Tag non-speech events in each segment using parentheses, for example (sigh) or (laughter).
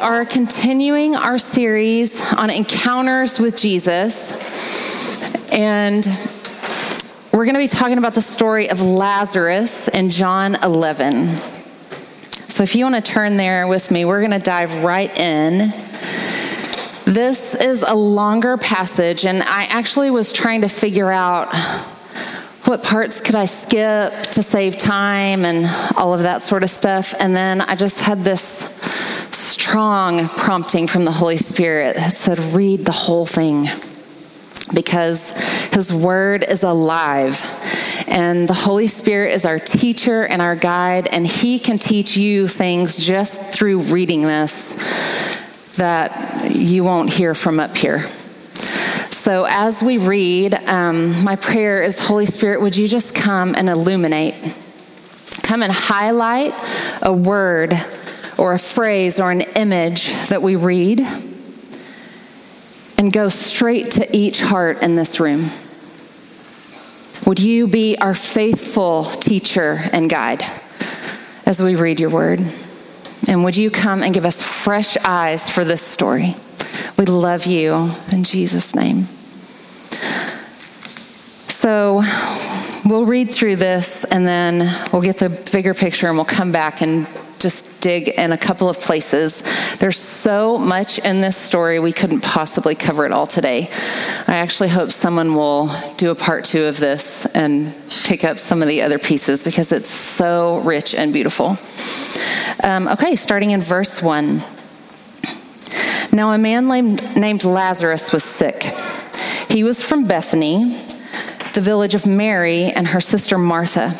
Are continuing our series on encounters with Jesus. And we're going to be talking about the story of Lazarus in John 11. So if you want to turn there with me, we're going to dive right in. This is a longer passage, and I actually was trying to figure out what parts could I skip to save time and all of that sort of stuff. And then I just had this strong prompting from the Holy Spirit that said, read the whole thing because His Word is alive. And the Holy Spirit is our teacher and our guide, and He can teach you things just through reading this that you won't hear from up here. So, as we read, um, my prayer is Holy Spirit, would you just come and illuminate? Come and highlight a word or a phrase or an image that we read and go straight to each heart in this room. Would you be our faithful teacher and guide as we read your word? And would you come and give us fresh eyes for this story? We love you in Jesus' name. So we'll read through this and then we'll get the bigger picture and we'll come back and dig in a couple of places. There's so much in this story, we couldn't possibly cover it all today. I actually hope someone will do a part two of this and pick up some of the other pieces because it's so rich and beautiful. Um, okay, starting in verse one. Now, a man named Lazarus was sick. He was from Bethany, the village of Mary and her sister Martha.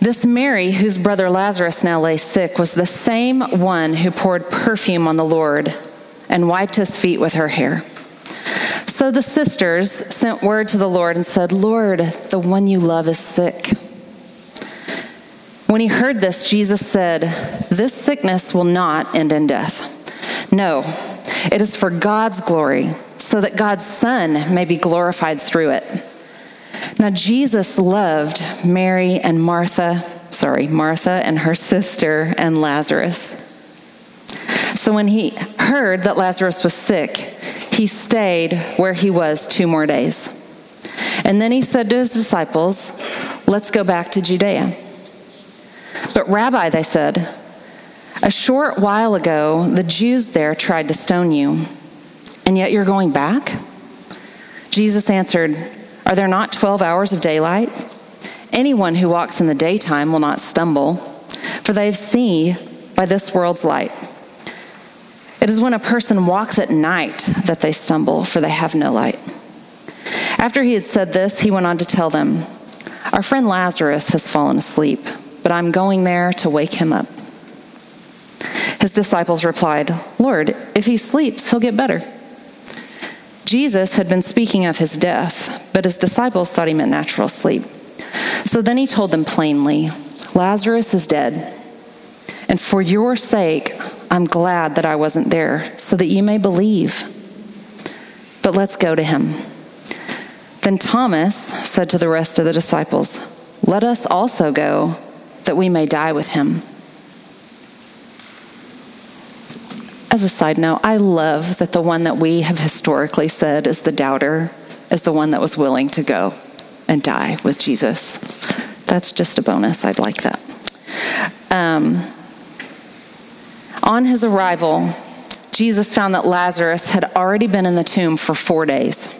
This Mary, whose brother Lazarus now lay sick, was the same one who poured perfume on the Lord and wiped his feet with her hair. So the sisters sent word to the Lord and said, Lord, the one you love is sick. When he heard this, Jesus said, This sickness will not end in death. No, it is for God's glory, so that God's Son may be glorified through it. Now, Jesus loved Mary and Martha, sorry, Martha and her sister and Lazarus. So when he heard that Lazarus was sick, he stayed where he was two more days. And then he said to his disciples, Let's go back to Judea. But, Rabbi, they said, a short while ago, the Jews there tried to stone you, and yet you're going back? Jesus answered, are there not 12 hours of daylight? Anyone who walks in the daytime will not stumble, for they see by this world's light. It is when a person walks at night that they stumble, for they have no light. After he had said this, he went on to tell them, Our friend Lazarus has fallen asleep, but I'm going there to wake him up. His disciples replied, Lord, if he sleeps, he'll get better. Jesus had been speaking of his death, but his disciples thought he meant natural sleep. So then he told them plainly Lazarus is dead. And for your sake, I'm glad that I wasn't there, so that you may believe. But let's go to him. Then Thomas said to the rest of the disciples, Let us also go, that we may die with him. As a side note, I love that the one that we have historically said is the doubter is the one that was willing to go and die with Jesus. That's just a bonus. I'd like that. Um, on his arrival, Jesus found that Lazarus had already been in the tomb for four days.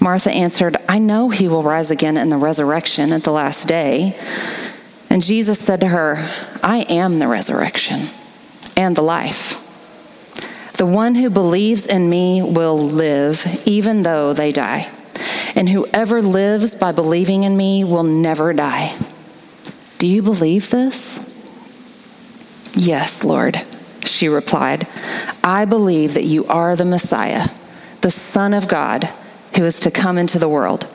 Martha answered, I know he will rise again in the resurrection at the last day. And Jesus said to her, I am the resurrection and the life. The one who believes in me will live even though they die. And whoever lives by believing in me will never die. Do you believe this? Yes, Lord, she replied. I believe that you are the Messiah, the Son of God, who is to come into the world.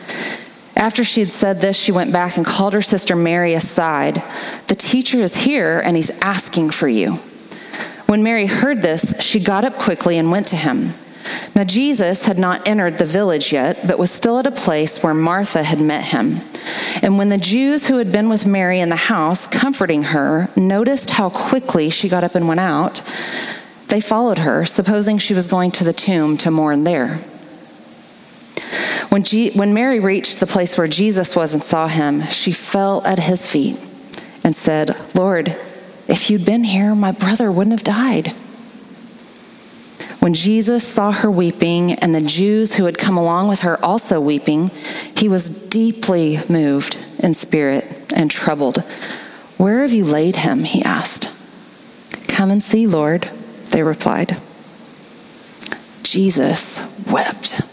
After she had said this, she went back and called her sister Mary aside. The teacher is here, and he's asking for you. When Mary heard this, she got up quickly and went to him. Now, Jesus had not entered the village yet, but was still at a place where Martha had met him. And when the Jews who had been with Mary in the house, comforting her, noticed how quickly she got up and went out, they followed her, supposing she was going to the tomb to mourn there. When, G- when Mary reached the place where Jesus was and saw him, she fell at his feet and said, Lord, if you'd been here, my brother wouldn't have died. When Jesus saw her weeping and the Jews who had come along with her also weeping, he was deeply moved in spirit and troubled. Where have you laid him? He asked. Come and see, Lord, they replied. Jesus wept.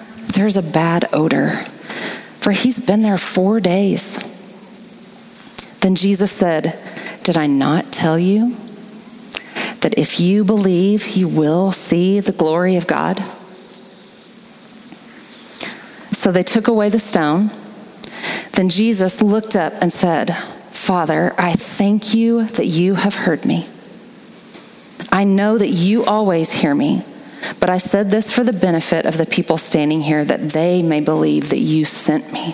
there's a bad odor, for he's been there four days. Then Jesus said, Did I not tell you that if you believe, you will see the glory of God? So they took away the stone. Then Jesus looked up and said, Father, I thank you that you have heard me. I know that you always hear me, but I said this for the benefit of the people standing here, that they may believe that you sent me.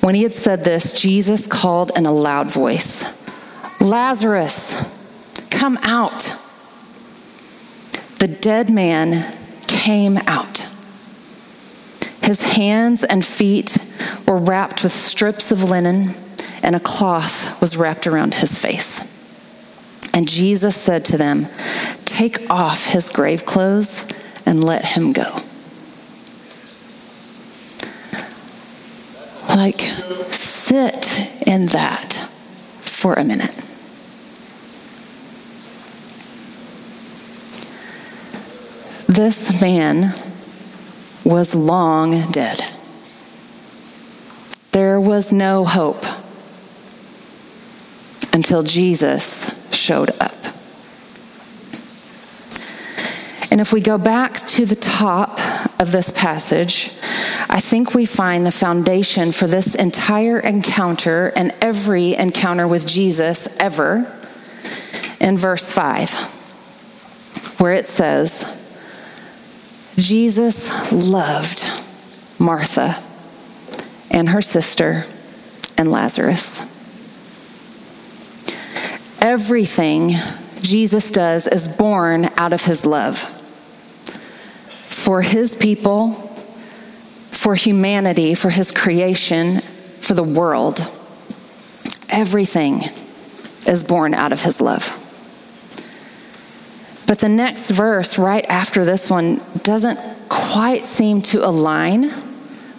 When he had said this, Jesus called in a loud voice, Lazarus, come out. The dead man came out. His hands and feet were wrapped with strips of linen, and a cloth was wrapped around his face. And Jesus said to them, Take off his grave clothes and let him go. Like, sit in that for a minute. This man was long dead. There was no hope until Jesus showed up. And if we go back to the top of this passage, I think we find the foundation for this entire encounter and every encounter with Jesus ever in verse 5, where it says, Jesus loved Martha and her sister and Lazarus. Everything Jesus does is born out of his love for his people for humanity, for his creation, for the world. Everything is born out of his love. But the next verse, right after this one, doesn't quite seem to align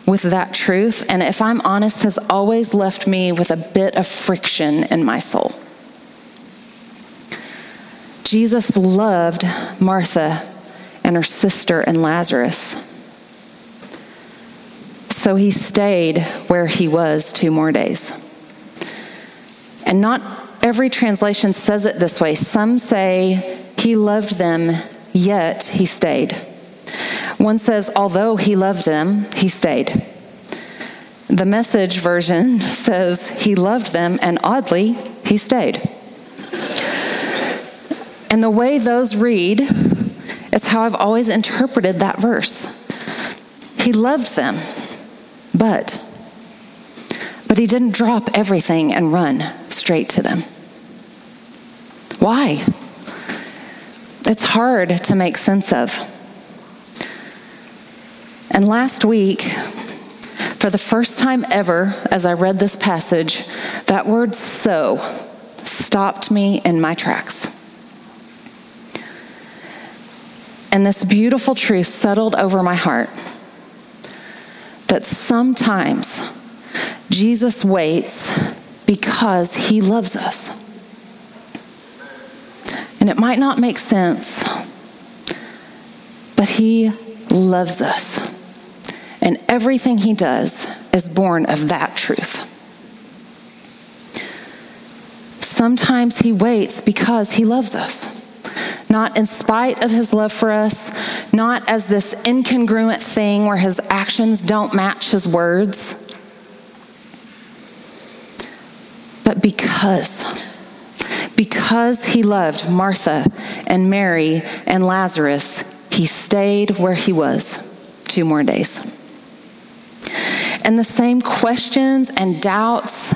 with that truth. And if I'm honest, has always left me with a bit of friction in my soul. Jesus loved Martha and her sister and Lazarus. So he stayed where he was two more days. And not every translation says it this way. Some say he loved them yet he stayed. One says, although he loved them, he stayed. The message version (laughs) says he loved them, and oddly, he stayed. And the way those read is how I've always interpreted that verse. He loved them, but but he didn't drop everything and run straight to them. Why? It's hard to make sense of. And last week, for the first time ever, as I read this passage, that word so stopped me in my tracks. And this beautiful truth settled over my heart that sometimes Jesus waits because he loves us. And it might not make sense, but he loves us. And everything he does is born of that truth. Sometimes he waits because he loves us not in spite of his love for us, not as this incongruent thing where his actions don't match his words, but because. Because he loved Martha and Mary and Lazarus, he stayed where he was two more days. And the same questions and doubts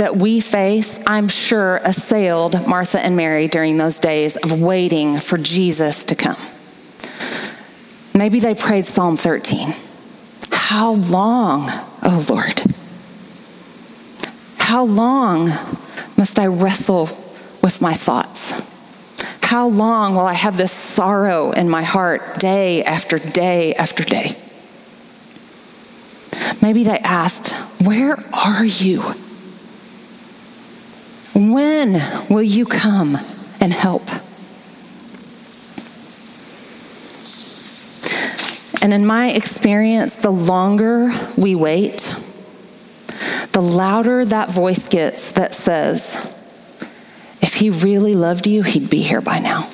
that we face, I'm sure, assailed Martha and Mary during those days of waiting for Jesus to come. Maybe they prayed Psalm 13 How long, oh Lord? How long must I wrestle with my thoughts? How long will I have this sorrow in my heart day after day after day? Maybe they asked, Where are you? When will you come and help? And in my experience, the longer we wait, the louder that voice gets that says, if he really loved you, he'd be here by now.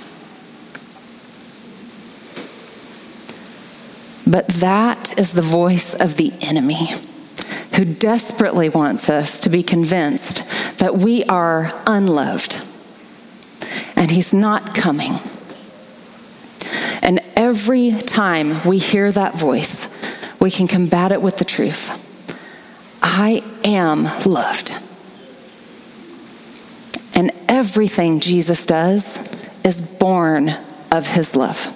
But that is the voice of the enemy who desperately wants us to be convinced that we are unloved and He's not coming. And every time we hear that voice, we can combat it with the truth I am loved. And everything Jesus does is born of His love.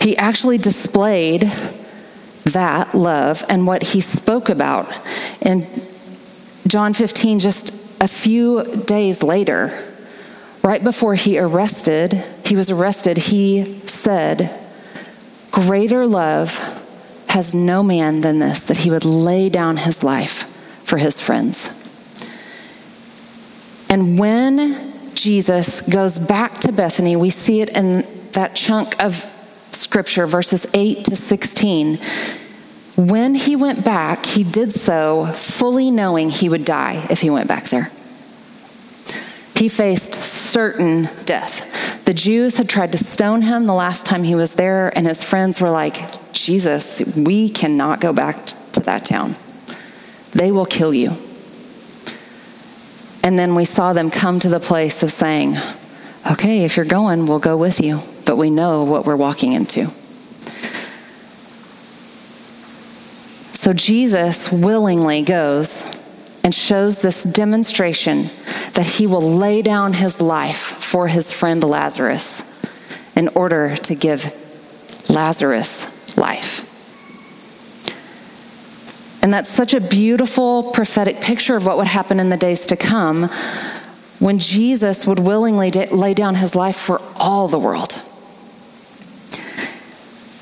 He actually displayed that love and what he spoke about in John 15, just a few days later, right before he arrested, he was arrested, he said, Greater love has no man than this, that he would lay down his life for his friends. And when Jesus goes back to Bethany, we see it in that chunk of scripture, verses 8 to 16 when he went back, he did so fully knowing he would die if he went back there. He faced certain death. The Jews had tried to stone him the last time he was there, and his friends were like, Jesus, we cannot go back to that town. They will kill you. And then we saw them come to the place of saying, okay, if you're going, we'll go with you, but we know what we're walking into. So Jesus willingly goes and shows this demonstration that he will lay down his life for his friend Lazarus in order to give Lazarus life. And that's such a beautiful prophetic picture of what would happen in the days to come when Jesus would willingly lay down his life for all the world.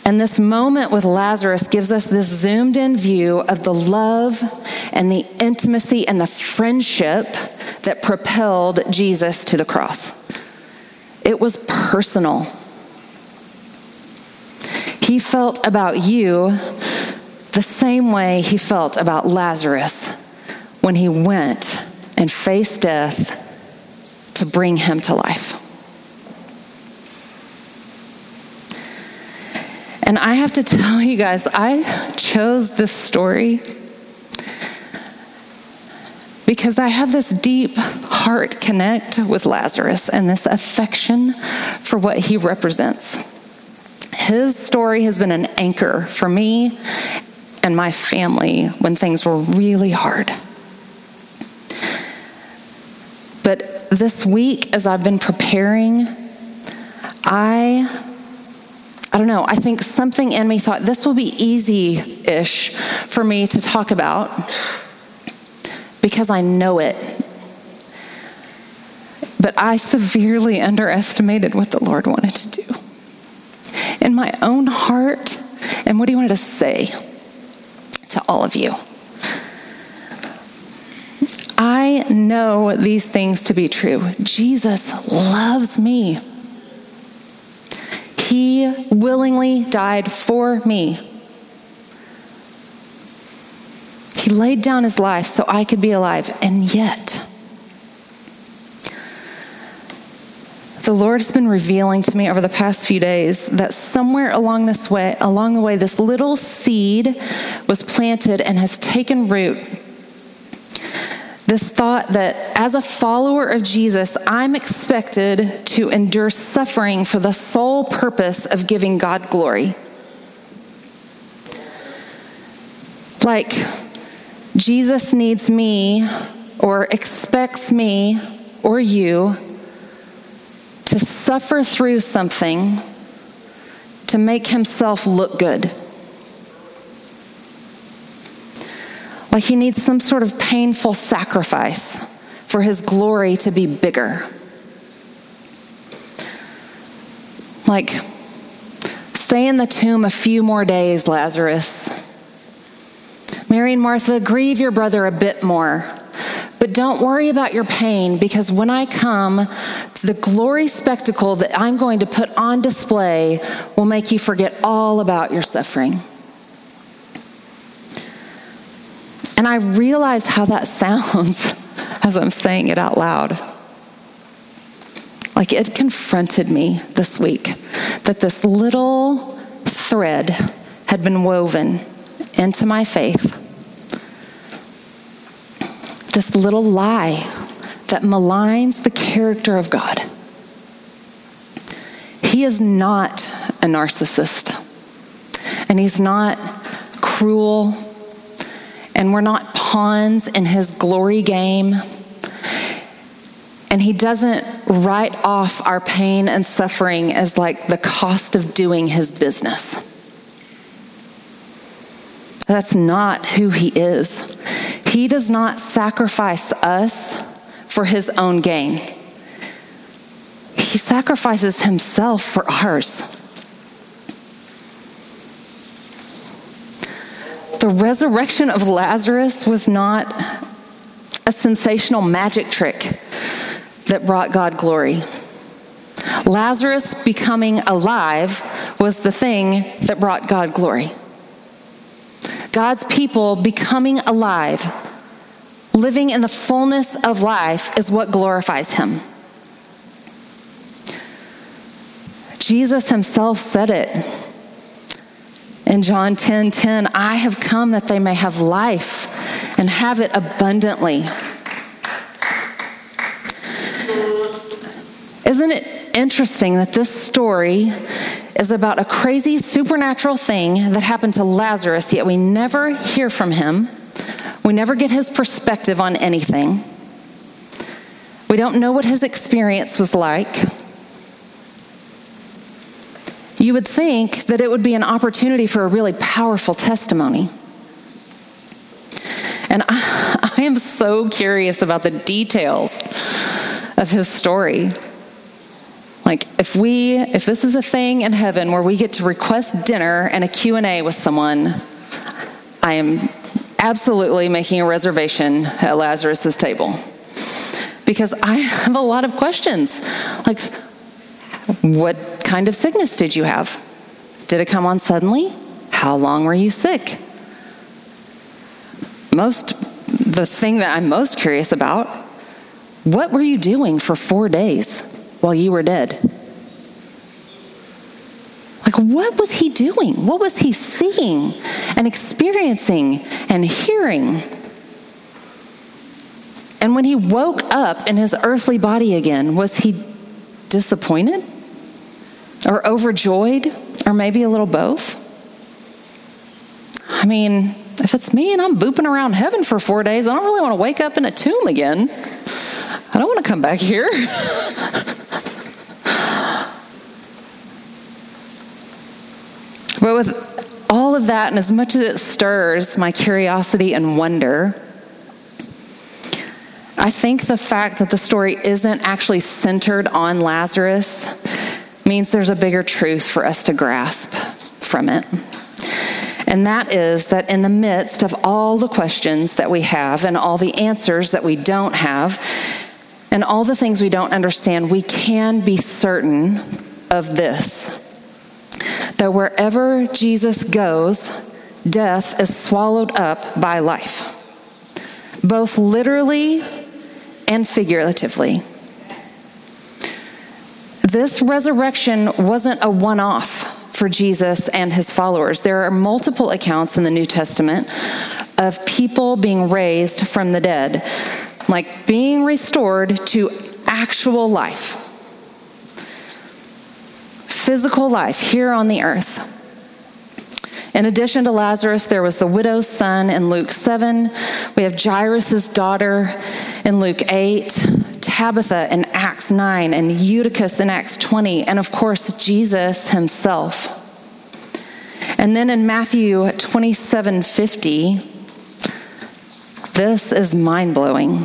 And this moment with Lazarus gives us this zoomed in view of the love and the intimacy and the friendship that propelled Jesus to the cross. It was personal. He felt about you the same way he felt about Lazarus when he went and faced death to bring him to life. And I have to (laughs) tell you guys, I chose this story because I have this deep heart connect with Lazarus and this affection for what he represents. His story has been an anchor for me and my family when things were really hard. But this week, as I've been preparing, I I don't know, I think something in me thought this will be easy ish for me to talk about because I know it. But I severely underestimated what the Lord wanted to do in my own heart and what He wanted to say to all of you. I know these things to be true. Jesus loves me. He willingly died for me. He laid down his life so I could be alive. And yet, the Lord has been revealing to me over the past few days that somewhere along this way, along the way, this little seed was planted and has taken root. This thought that as a follower of Jesus, I'm expected to endure suffering for the sole purpose of giving God glory. Like, Jesus needs me or expects me or you to suffer through something to make himself look good. Like he needs some sort of painful sacrifice for his glory to be bigger. Like, stay in the tomb a few more days, Lazarus. Mary and Martha, grieve your brother a bit more. But don't worry about your pain because when I come, the glory spectacle that I'm going to put on display will make you forget all about your suffering. And I realize how that sounds (laughs) as I'm saying it out loud. Like it confronted me this week that this little thread had been woven into my faith. This little lie that maligns the character of God. He is not a narcissist, and he's not cruel and we're not pawns in his glory game. And he doesn't write off our pain and suffering as like the cost of doing his business. That's not who he is. He does not sacrifice us for his own gain. He sacrifices himself for ours. The resurrection of Lazarus was not a sensational magic trick that brought God glory. Lazarus becoming alive was the thing that brought God glory. God's people becoming alive, living in the fullness of life, is what glorifies Him. Jesus Himself said it in John 10 10, I have come that they may have life and have it abundantly. Isn't it interesting that this story is about a crazy supernatural thing that happened to Lazarus, yet we never hear from him? We never get his perspective on anything. We don't know what his experience was like. You would think that it would be an opportunity for a really powerful testimony. And I, (laughs) I am so curious about the details of his story. Like if we if this is a thing in heaven where we get to request dinner and a Q&A with someone, I am absolutely making a reservation at Lazarus's table. Because I (laughs) have a lot of questions. Like what kind of sickness did you have? Did it come on suddenly? How long were you sick? Most, the thing that I'm most curious about, what were you doing for four days while you were dead? Like, what was he doing? What was he seeing and experiencing and hearing? And when he woke up in his earthly body again, was he disappointed or overjoyed or maybe a little both? I mean, if it's me and I'm booping around heaven for four days, I don't really want to wake up in a tomb again. I don't want to come back here. (laughs) but with all of that, and as much as it stirs my curiosity and wonder, I think the fact that the story isn't actually centered on Lazarus means there's a bigger truth for us to grasp from it. And that is that in the midst of all the questions that we have and all the answers that we don't have and all the things we don't understand, we can be certain of this that wherever Jesus goes, death is swallowed up by life, both literally and figuratively. This resurrection wasn't a one off for Jesus and his followers. There are multiple accounts in the New Testament of people being raised from the dead, like being restored to actual life, physical life here on the earth. In addition to Lazarus, there was the widow's son in Luke 7. We have Jairus' daughter in Luke 8, Tabitha in Acts 9, and Eutychus in Acts 20, and of course, Jesus himself. And then in Matthew 27 50, this is mind blowing.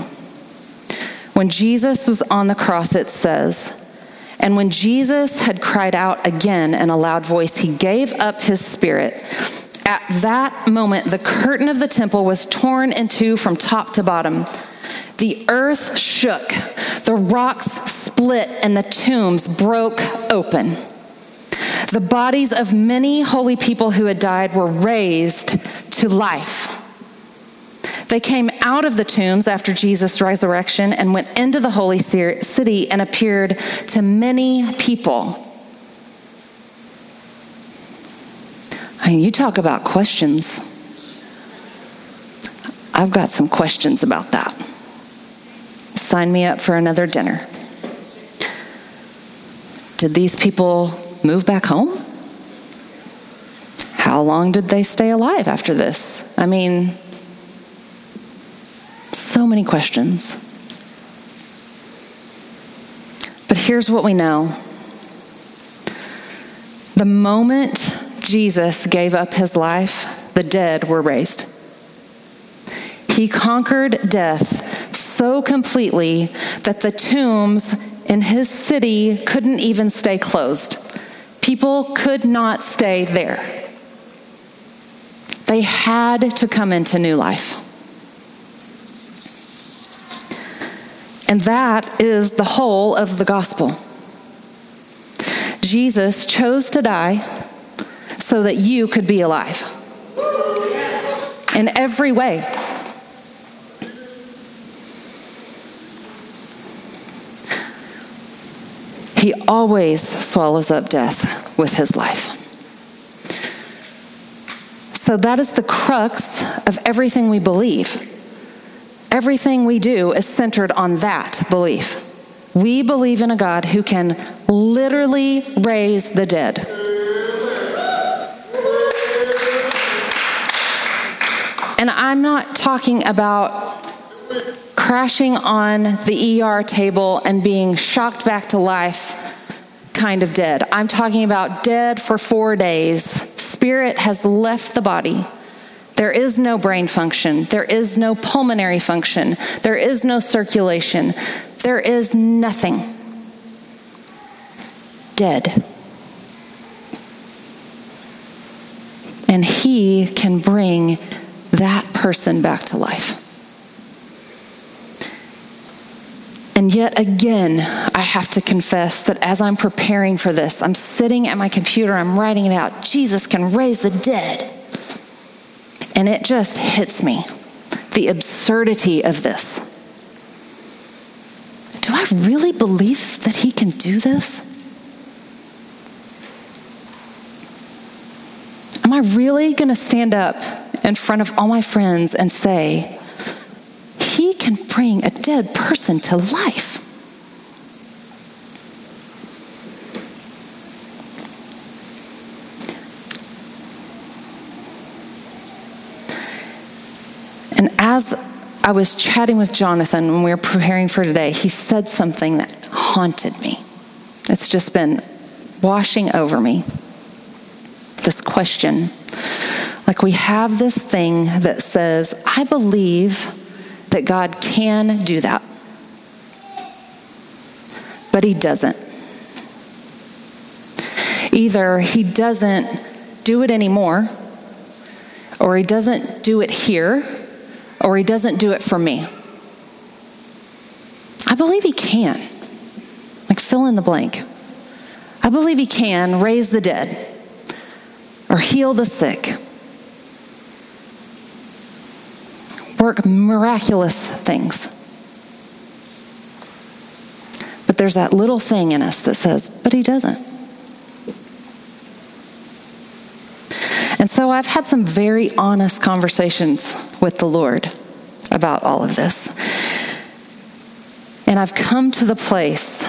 When Jesus was on the cross, it says, and when Jesus had cried out again in a loud voice, he gave up his spirit. At that moment, the curtain of the temple was torn in two from top to bottom. The earth shook, the rocks split, and the tombs broke open. The bodies of many holy people who had died were raised to life. They came out of the tombs after Jesus' resurrection and went into the holy city and appeared to many people. I mean, you talk about questions. I've got some questions about that. Sign me up for another dinner. Did these people move back home? How long did they stay alive after this? I mean, so many questions. But here's what we know the moment Jesus gave up his life, the dead were raised. He conquered death so completely that the tombs in his city couldn't even stay closed. People could not stay there. They had to come into new life. And that is the whole of the gospel. Jesus chose to die so that you could be alive in every way. He always swallows up death with his life. So that is the crux of everything we believe. Everything we do is centered on that belief. We believe in a God who can literally raise the dead. And I'm not talking about crashing on the ER table and being shocked back to life kind of dead. I'm talking about dead for four days. Spirit has left the body. There is no brain function. There is no pulmonary function. There is no circulation. There is nothing. Dead. And He can bring that person back to life. And yet again, I have to confess that as I'm preparing for this, I'm sitting at my computer, I'm writing it out. Jesus can raise the dead. And it just hits me the absurdity of this. Do I really believe that he can do this? Am I really going to stand up in front of all my friends and say, He can bring a dead person to life? And as I was chatting with Jonathan when we were preparing for today, he said something that haunted me. It's just been washing over me. This question. Like we have this thing that says, I believe that God can do that. But he doesn't. Either he doesn't do it anymore, or he doesn't do it here, or he doesn't do it for me. I believe he can. Like fill in the blank. I believe he can raise the dead or heal the sick, work miraculous things. But there's that little thing in us that says, but he doesn't. And so I've had some very honest conversations with the Lord about all of this. And I've come to the place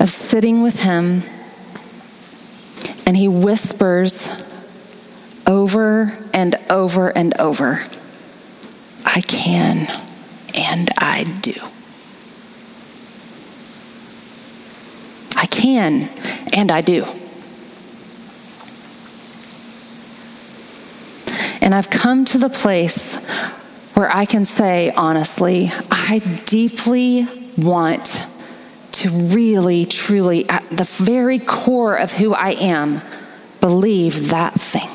of sitting with Him, and He whispers over and over and over I can and I do. I can and I do. And I've come to the place where I can say, honestly, I deeply want to really, truly, at the very core of who I am, believe that thing.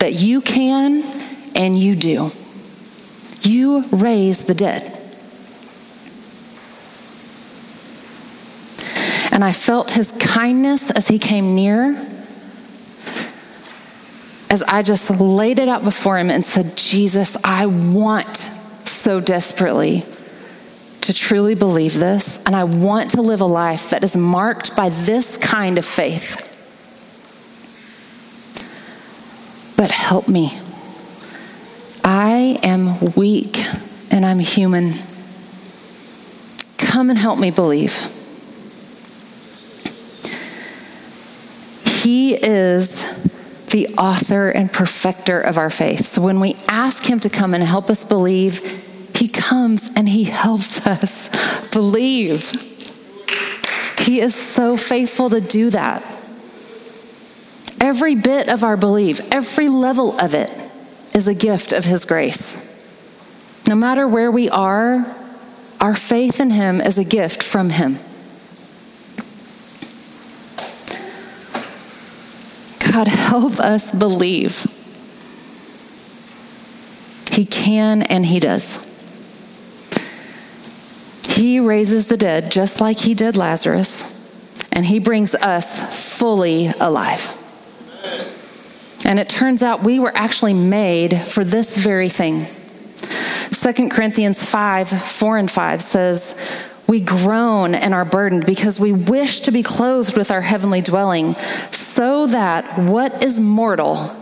That you can and you do. You raise the dead. And I felt his kindness as he came near as I just laid it out before him and said, Jesus, I want so desperately to truly believe this, and I want to live a life that is marked by this kind of faith. But help me. I am weak and I'm human. Come and help me believe. He is the author and perfecter of our faith. So when we ask Him to come and help us believe, He comes and He helps (laughs) us believe. He is so faithful to do that. Every bit of our belief, every level of it, is a gift of His grace. No matter where we are, our faith in Him is a gift from Him. God, help us believe. He can and He does. He raises the dead just like He did Lazarus, and He brings us fully alive. And it turns out we were actually made for this very thing. 2 Corinthians 5 4 and 5 says, we groan and are burdened because we wish to be clothed with our heavenly dwelling, so that what is mortal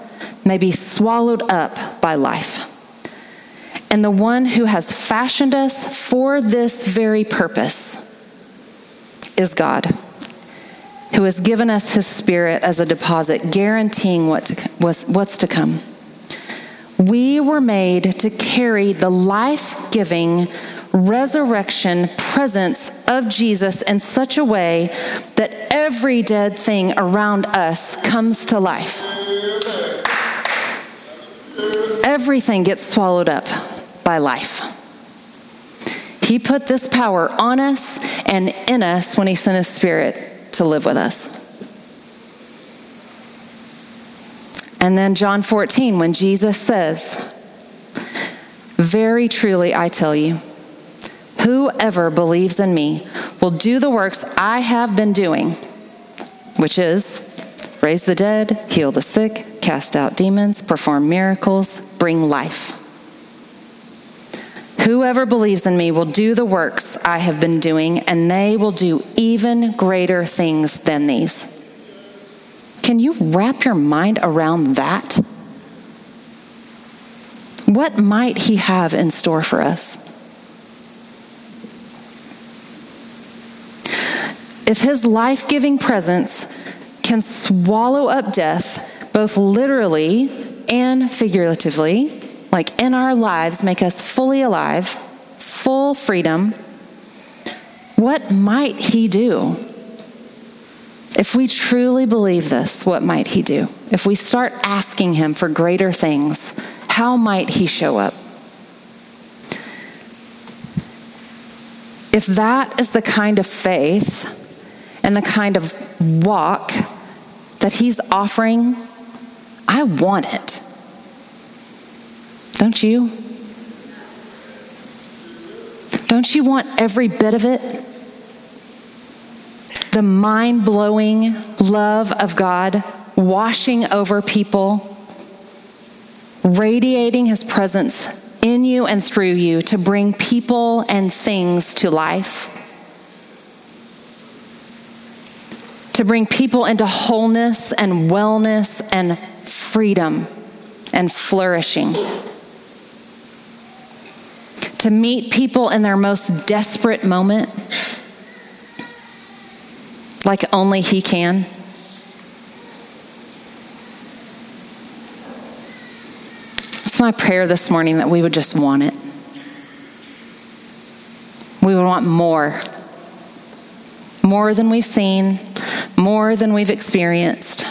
may be swallowed up by life. And the one who has fashioned us for this very purpose is God, who has given us his spirit as a deposit, guaranteeing what to, what's to come. We were made to carry the life giving, resurrection presence of Jesus in such a way that every dead thing around us comes to life. Everything gets swallowed up by life. He put this power on us and in us when He sent His Spirit to live with us. And then John 14, when Jesus says, Very truly I tell you, Whoever believes in me will do the works I have been doing, which is raise the dead, heal the sick, cast out demons, perform miracles, bring life. Whoever believes in me will do the works I have been doing, and they will do even greater things than these. Can you wrap your mind around that? What might He have in store for us? If His life giving presence can swallow up death, both literally and figuratively, like in our lives, make us fully alive, full freedom, what might He do? If we truly believe this, what might He do? If we start asking Him for greater things, how might He show up? If that is the kind of faith and the kind of walk that He's offering, I want it. Don't you? Don't you want every bit of it? The mind blowing love of God washing over people, radiating his presence in you and through you to bring people and things to life. To bring people into wholeness and wellness and freedom and flourishing to meet people in their most desperate moment like only He can. It's my prayer this morning that we would just want it. We would want more. More than we've seen, more than we've experienced,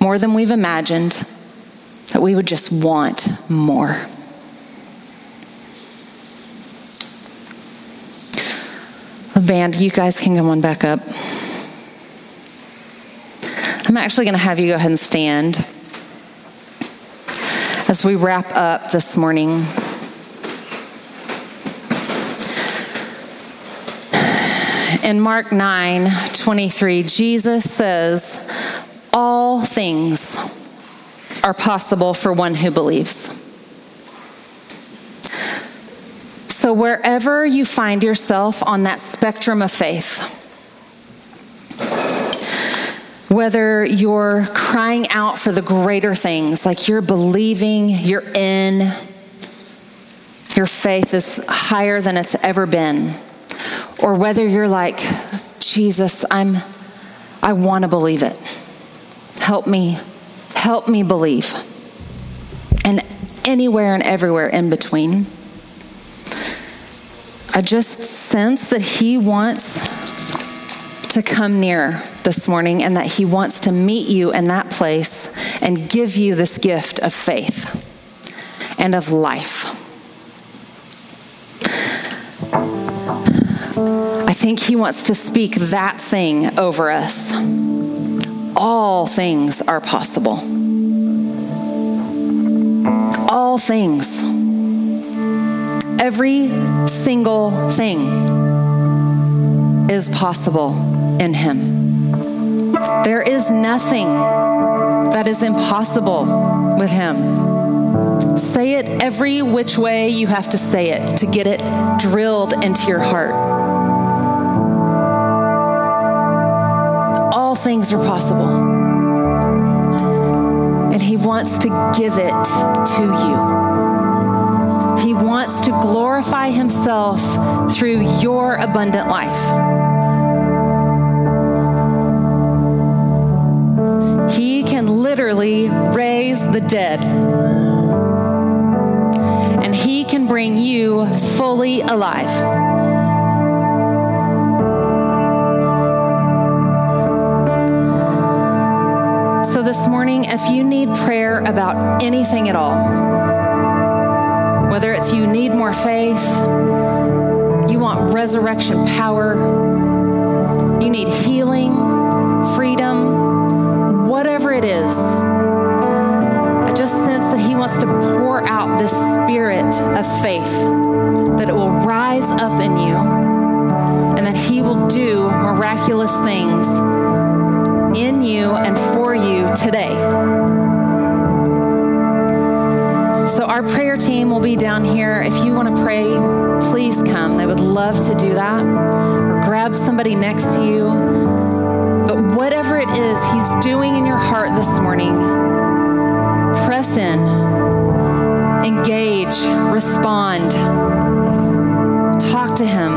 more than we've imagined, that we would just want more. Band, you guys can come on back up. I'm actually going to have you go ahead and stand as we wrap up this morning. In Mark 9 23, Jesus says, All things are possible for one who believes. So, wherever you find yourself on that spectrum of faith, whether you're crying out for the greater things, like you're believing, you're in, your faith is higher than it's ever been, or whether you're like, Jesus, I'm, I want to believe it. Help me, help me believe. And anywhere and everywhere in between. I just sense that He wants to come near this morning and that He wants to meet you in that place and give you this gift of faith and of life. I think He wants to speak that thing over us. All things are possible. All things. Every single thing is possible in Him. There is nothing that is impossible with Him. Say it every which way you have to say it to get it drilled into your heart. All things are possible. And He wants to give it to you. He wants to glorify Himself through your abundant life. He can literally raise the dead. And He can bring you fully alive. So, this morning, if you need prayer about anything at all, whether it's you need more faith, you want resurrection power, you need healing, freedom, whatever it is. I just sense that He wants to pour out this spirit of faith, that it will rise up in you, and that He will do miraculous things in you and for you today. Our prayer team will be down here. If you want to pray, please come. They would love to do that. Or grab somebody next to you. But whatever it is He's doing in your heart this morning, press in, engage, respond, talk to Him.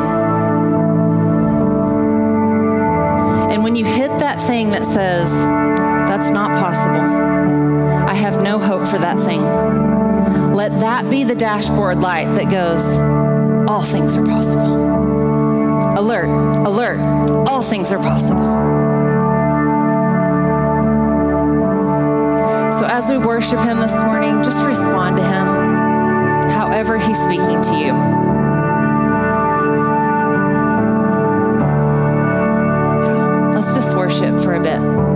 And when you hit that thing that says, that's not possible, I have no hope for that thing, let that be the dashboard light that goes, all things are possible. Alert, alert, all things are possible. So as we worship Him this morning, just respond to Him however He's speaking to you. Let's just worship for a bit.